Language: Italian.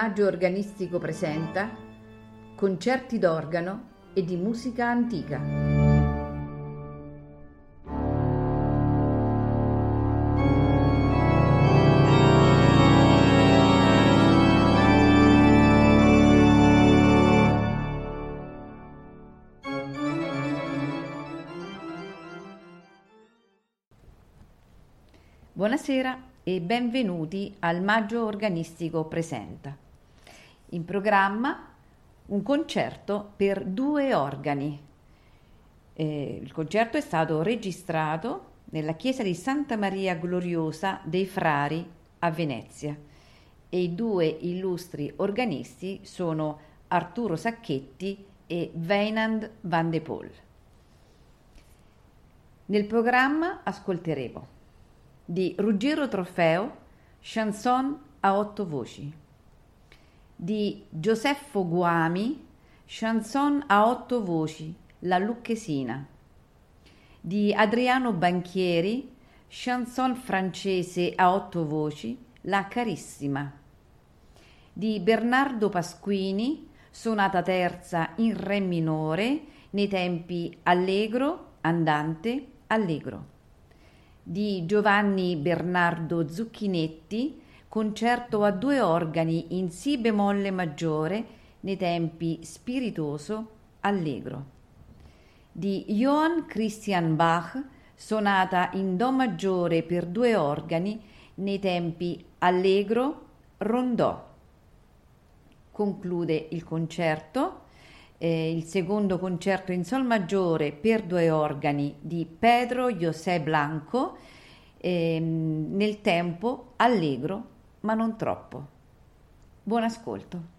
Maggio Organistico presenta concerti d'organo e di musica antica. Buonasera e benvenuti al Maggio Organistico Presenta. In programma un concerto per due organi. Eh, il concerto è stato registrato nella chiesa di Santa Maria Gloriosa dei Frari a Venezia e i due illustri organisti sono Arturo Sacchetti e Weinand van de Poel. Nel programma ascolteremo di Ruggero Trofeo, chanson a otto voci, di Gioseffo Guami, chanson a otto voci, La Lucchesina, di Adriano Banchieri, chanson francese a otto voci, La Carissima, di Bernardo Pasquini, sonata terza in Re minore, nei tempi allegro, andante, allegro. Di Giovanni Bernardo Zucchinetti, concerto a due organi in Si bemolle maggiore nei tempi spiritoso allegro. Di Johann Christian Bach, sonata in Do maggiore per due organi nei tempi allegro rondò. Conclude il concerto eh, il secondo concerto in sol maggiore per due organi di Pedro José Blanco, ehm, nel tempo allegro ma non troppo. Buon ascolto.